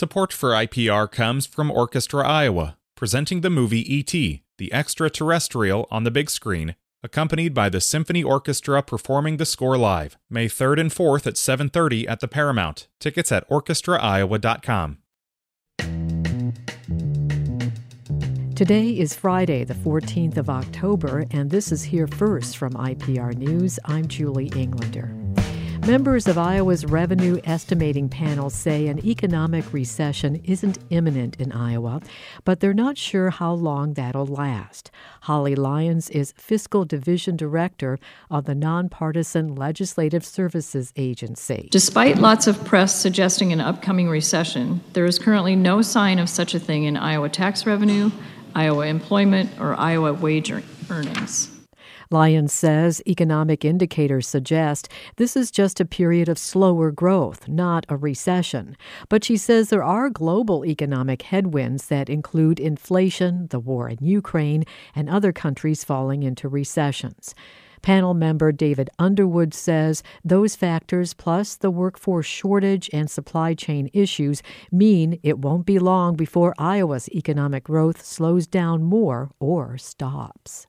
Support for IPR comes from Orchestra Iowa, presenting the movie E.T., the extraterrestrial on the big screen, accompanied by the Symphony Orchestra performing the score live, May 3rd and 4th at 7:30 at the Paramount. Tickets at orchestraiowa.com. Today is Friday, the 14th of October, and this is Here First from IPR News. I'm Julie Englander. Members of Iowa's revenue estimating panel say an economic recession isn't imminent in Iowa, but they're not sure how long that'll last. Holly Lyons is Fiscal Division Director of the Nonpartisan Legislative Services Agency. Despite lots of press suggesting an upcoming recession, there is currently no sign of such a thing in Iowa tax revenue, Iowa employment, or Iowa wage earnings. Lyons says economic indicators suggest this is just a period of slower growth, not a recession. But she says there are global economic headwinds that include inflation, the war in Ukraine, and other countries falling into recessions. Panel member David Underwood says those factors, plus the workforce shortage and supply chain issues, mean it won't be long before Iowa's economic growth slows down more or stops.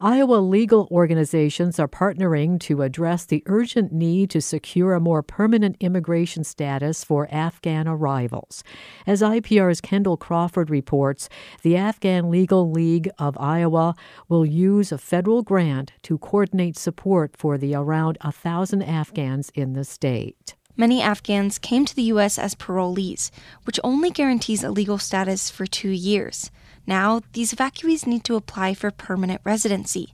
Iowa legal organizations are partnering to address the urgent need to secure a more permanent immigration status for Afghan arrivals. As IPR's Kendall Crawford reports, the Afghan Legal League of Iowa will use a federal grant to coordinate support for the around a thousand Afghans in the state. Many Afghans came to the U.S. as parolees, which only guarantees a legal status for two years. Now, these evacuees need to apply for permanent residency.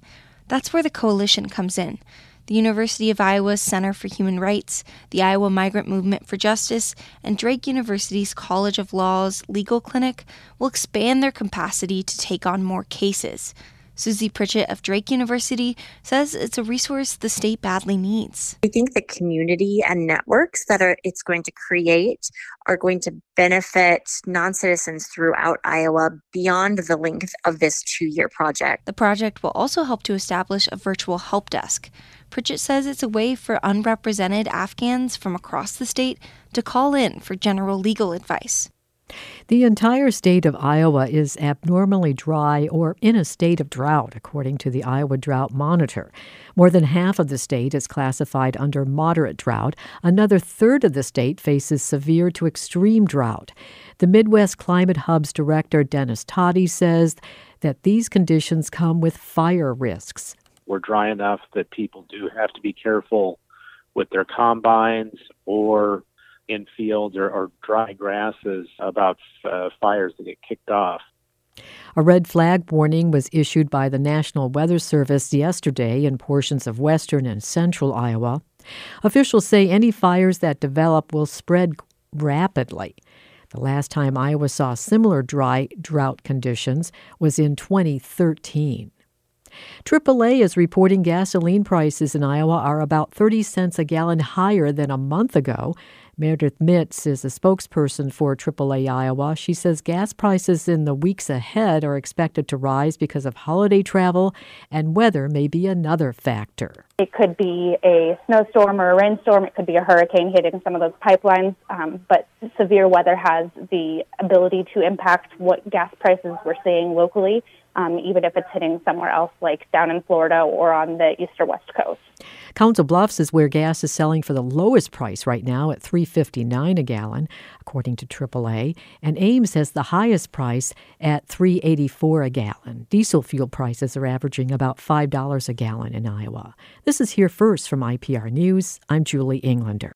That's where the coalition comes in. The University of Iowa's Center for Human Rights, the Iowa Migrant Movement for Justice, and Drake University's College of Law's Legal Clinic will expand their capacity to take on more cases. Susie Pritchett of Drake University says it's a resource the state badly needs. I think the community and networks that are it's going to create are going to benefit non-citizens throughout Iowa beyond the length of this 2-year project. The project will also help to establish a virtual help desk. Pritchett says it's a way for unrepresented Afghans from across the state to call in for general legal advice. The entire state of Iowa is abnormally dry or in a state of drought, according to the Iowa Drought Monitor. More than half of the state is classified under moderate drought. Another third of the state faces severe to extreme drought. The Midwest Climate Hub's director, Dennis Todey, says that these conditions come with fire risks. We're dry enough that people do have to be careful with their combines or in fields or, or dry grasses about uh, fires that get kicked off. A red flag warning was issued by the National Weather Service yesterday in portions of western and central Iowa. Officials say any fires that develop will spread rapidly. The last time Iowa saw similar dry drought conditions was in 2013. AAA is reporting gasoline prices in Iowa are about 30 cents a gallon higher than a month ago. Meredith Mitz is a spokesperson for AAA Iowa. She says gas prices in the weeks ahead are expected to rise because of holiday travel, and weather may be another factor. It could be a snowstorm or a rainstorm. It could be a hurricane hitting some of those pipelines. Um, but severe weather has the ability to impact what gas prices we're seeing locally um, even if it's hitting somewhere else, like down in Florida or on the east or west coast. Council Bluffs is where gas is selling for the lowest price right now at 3.59 a gallon, according to AAA, and Ames has the highest price at 3.84 a gallon. Diesel fuel prices are averaging about $5 a gallon in Iowa. This is here first from IPR News. I'm Julie Englander.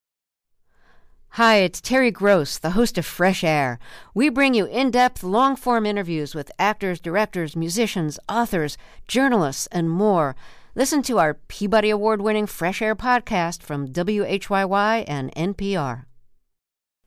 Hi, it's Terry Gross, the host of Fresh Air. We bring you in depth, long form interviews with actors, directors, musicians, authors, journalists, and more. Listen to our Peabody Award winning Fresh Air podcast from WHYY and NPR.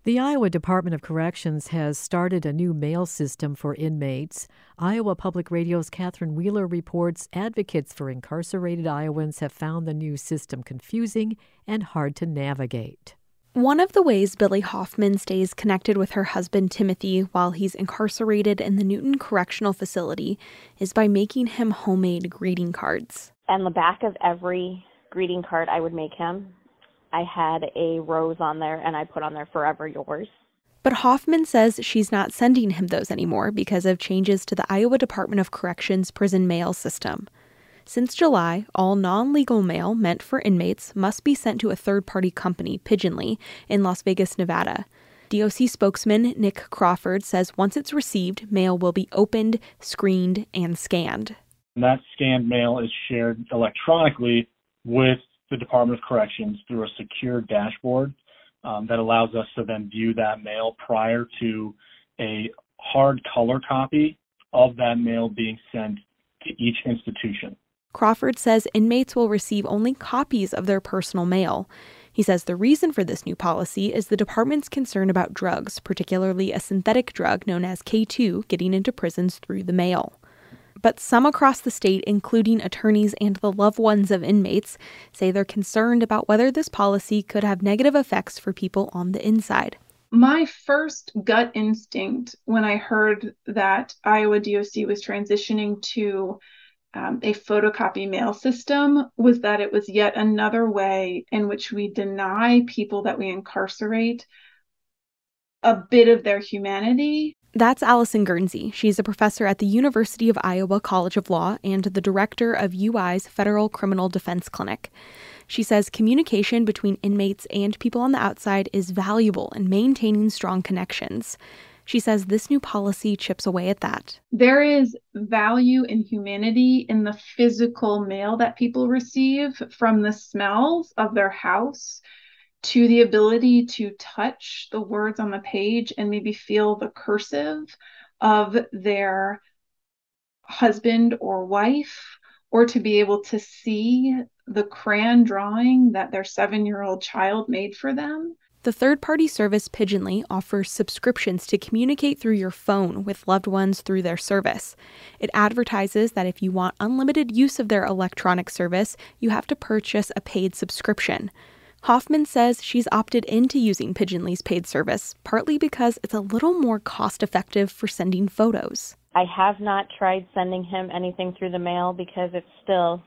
The Iowa Department of Corrections has started a new mail system for inmates. Iowa Public Radio's Catherine Wheeler reports advocates for incarcerated Iowans have found the new system confusing and hard to navigate. One of the ways Billy Hoffman stays connected with her husband Timothy while he's incarcerated in the Newton Correctional Facility is by making him homemade greeting cards. And the back of every greeting card I would make him, I had a rose on there and I put on there forever yours. But Hoffman says she's not sending him those anymore because of changes to the Iowa Department of Corrections prison mail system. Since July, all non legal mail meant for inmates must be sent to a third party company, Pigeonly, in Las Vegas, Nevada. DOC spokesman Nick Crawford says once it's received, mail will be opened, screened, and scanned. That scanned mail is shared electronically with the Department of Corrections through a secure dashboard um, that allows us to then view that mail prior to a hard color copy of that mail being sent to each institution. Crawford says inmates will receive only copies of their personal mail. He says the reason for this new policy is the department's concern about drugs, particularly a synthetic drug known as K2, getting into prisons through the mail. But some across the state, including attorneys and the loved ones of inmates, say they're concerned about whether this policy could have negative effects for people on the inside. My first gut instinct when I heard that Iowa DOC was transitioning to um, a photocopy mail system was that it was yet another way in which we deny people that we incarcerate a bit of their humanity that's Allison Guernsey. She's a professor at the University of Iowa College of Law and the director of UI's Federal Criminal Defense Clinic. She says communication between inmates and people on the outside is valuable in maintaining strong connections. She says this new policy chips away at that. There is value in humanity in the physical mail that people receive from the smells of their house to the ability to touch the words on the page and maybe feel the cursive of their husband or wife, or to be able to see the crayon drawing that their seven year old child made for them. The third party service Pigeonly offers subscriptions to communicate through your phone with loved ones through their service. It advertises that if you want unlimited use of their electronic service, you have to purchase a paid subscription. Hoffman says she's opted into using Pigeonly's paid service, partly because it's a little more cost effective for sending photos. I have not tried sending him anything through the mail because it's still,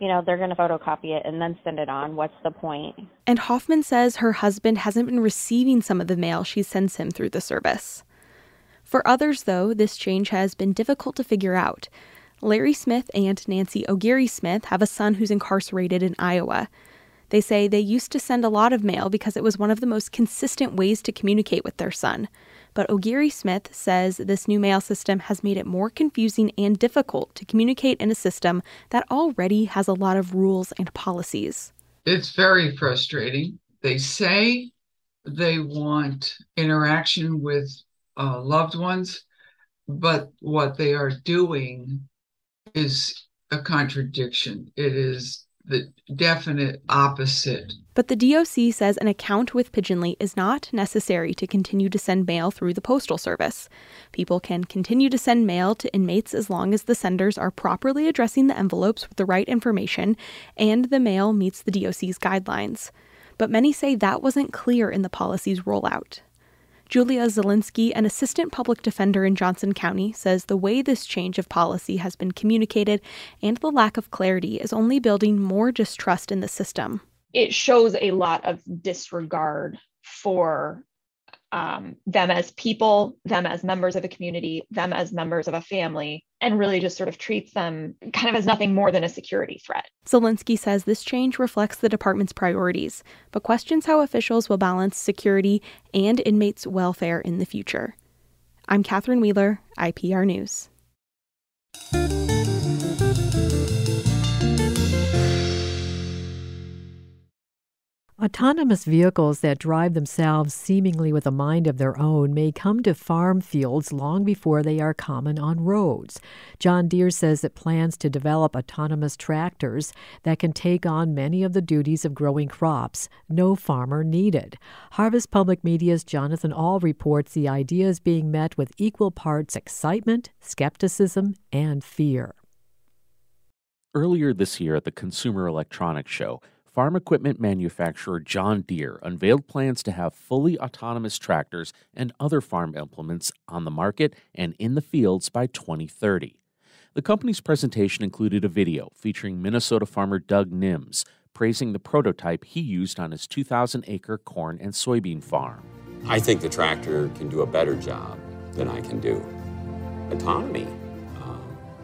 you know, they're going to photocopy it and then send it on. What's the point? And Hoffman says her husband hasn't been receiving some of the mail she sends him through the service. For others, though, this change has been difficult to figure out. Larry Smith and Nancy O'Geary Smith have a son who's incarcerated in Iowa. They say they used to send a lot of mail because it was one of the most consistent ways to communicate with their son. But O'Geary Smith says this new mail system has made it more confusing and difficult to communicate in a system that already has a lot of rules and policies. It's very frustrating. They say they want interaction with uh, loved ones, but what they are doing is a contradiction. It is the definite opposite. But the DOC says an account with Pigeonly is not necessary to continue to send mail through the Postal Service. People can continue to send mail to inmates as long as the senders are properly addressing the envelopes with the right information and the mail meets the DOC's guidelines. But many say that wasn't clear in the policy's rollout. Julia Zielinski, an assistant public defender in Johnson County, says the way this change of policy has been communicated and the lack of clarity is only building more distrust in the system. It shows a lot of disregard for um, them as people, them as members of a community, them as members of a family, and really just sort of treats them kind of as nothing more than a security threat. Zielinski says this change reflects the department's priorities, but questions how officials will balance security and inmates' welfare in the future. I'm Catherine Wheeler, IPR News. Autonomous vehicles that drive themselves seemingly with a mind of their own may come to farm fields long before they are common on roads. John Deere says it plans to develop autonomous tractors that can take on many of the duties of growing crops, no farmer needed. Harvest Public Media's Jonathan Ahl reports the idea is being met with equal parts excitement, skepticism, and fear. Earlier this year at the Consumer Electronics Show, farm equipment manufacturer John Deere unveiled plans to have fully autonomous tractors and other farm implements on the market and in the fields by 2030. The company's presentation included a video featuring Minnesota farmer Doug Nims praising the prototype he used on his 2,000 acre corn and soybean farm. I think the tractor can do a better job than I can do. Autonomy, uh,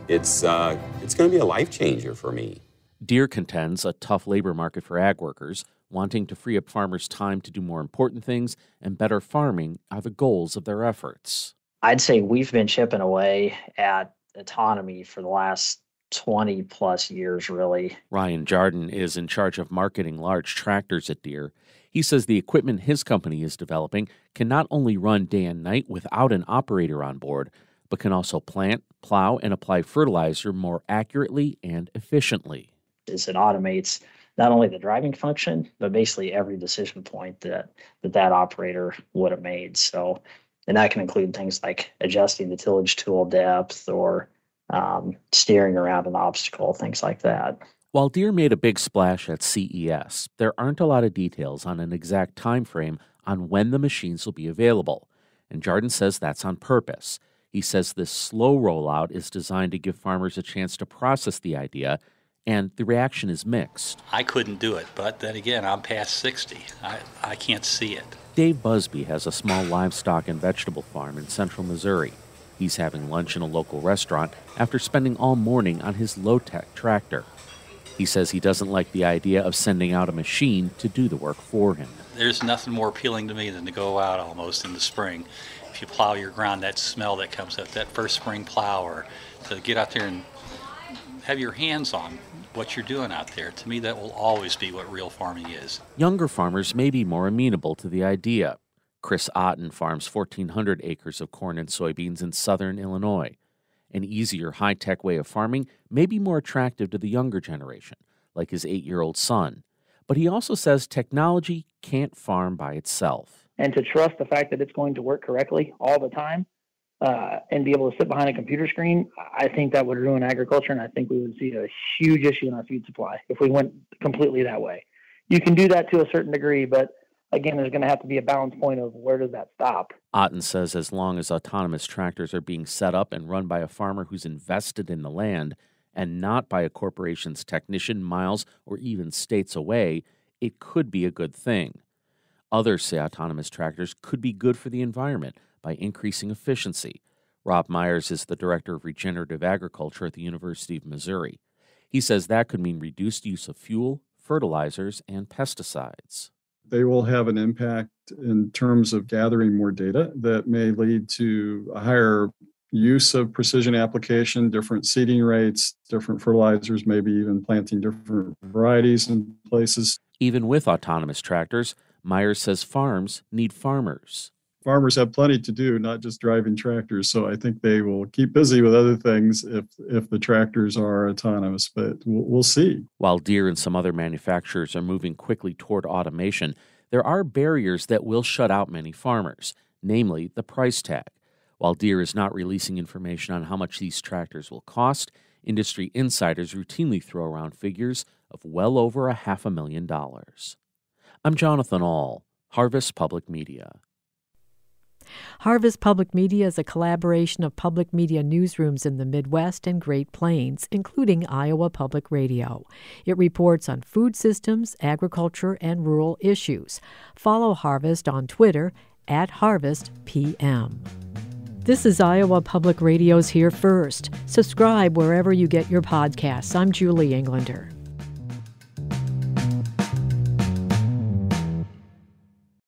it's, uh, it's going to be a life changer for me. Deere contends a tough labor market for ag workers, wanting to free up farmers' time to do more important things and better farming are the goals of their efforts. I'd say we've been chipping away at autonomy for the last 20 plus years, really. Ryan Jardin is in charge of marketing large tractors at Deere. He says the equipment his company is developing can not only run day and night without an operator on board, but can also plant, plow, and apply fertilizer more accurately and efficiently. As it automates not only the driving function, but basically every decision point that that, that operator would have made. So, and that can include things like adjusting the tillage tool depth or um, steering around an obstacle, things like that. While Deere made a big splash at CES, there aren't a lot of details on an exact time frame on when the machines will be available. And Jardin says that's on purpose. He says this slow rollout is designed to give farmers a chance to process the idea, and the reaction is mixed. I couldn't do it, but then again, I'm past 60. I, I can't see it. Dave Busby has a small livestock and vegetable farm in central Missouri. He's having lunch in a local restaurant after spending all morning on his low tech tractor. He says he doesn't like the idea of sending out a machine to do the work for him. There's nothing more appealing to me than to go out almost in the spring. If you plow your ground, that smell that comes up, that first spring plow, or to get out there and have your hands on what you're doing out there. To me, that will always be what real farming is. Younger farmers may be more amenable to the idea. Chris Otten farms 1,400 acres of corn and soybeans in southern Illinois. An easier, high tech way of farming may be more attractive to the younger generation, like his eight year old son. But he also says technology can't farm by itself. And to trust the fact that it's going to work correctly all the time uh, and be able to sit behind a computer screen, I think that would ruin agriculture. And I think we would see a huge issue in our food supply if we went completely that way. You can do that to a certain degree, but again, there's going to have to be a balance point of where does that stop. Otten says as long as autonomous tractors are being set up and run by a farmer who's invested in the land and not by a corporation's technician miles or even states away, it could be a good thing. Others say autonomous tractors could be good for the environment by increasing efficiency. Rob Myers is the director of regenerative agriculture at the University of Missouri. He says that could mean reduced use of fuel, fertilizers, and pesticides they will have an impact in terms of gathering more data that may lead to a higher use of precision application, different seeding rates, different fertilizers, maybe even planting different varieties in places. Even with autonomous tractors, Myers says farms need farmers. Farmers have plenty to do, not just driving tractors. So I think they will keep busy with other things if if the tractors are autonomous. But we'll, we'll see. While Deere and some other manufacturers are moving quickly toward automation, there are barriers that will shut out many farmers, namely the price tag. While Deere is not releasing information on how much these tractors will cost, industry insiders routinely throw around figures of well over a half a million dollars. I'm Jonathan Ahl, Harvest Public Media. Harvest Public Media is a collaboration of public media newsrooms in the Midwest and Great Plains, including Iowa Public Radio. It reports on food systems, agriculture, and rural issues. Follow Harvest on Twitter at HarvestPM. This is Iowa Public Radio's Here First. Subscribe wherever you get your podcasts. I'm Julie Englander.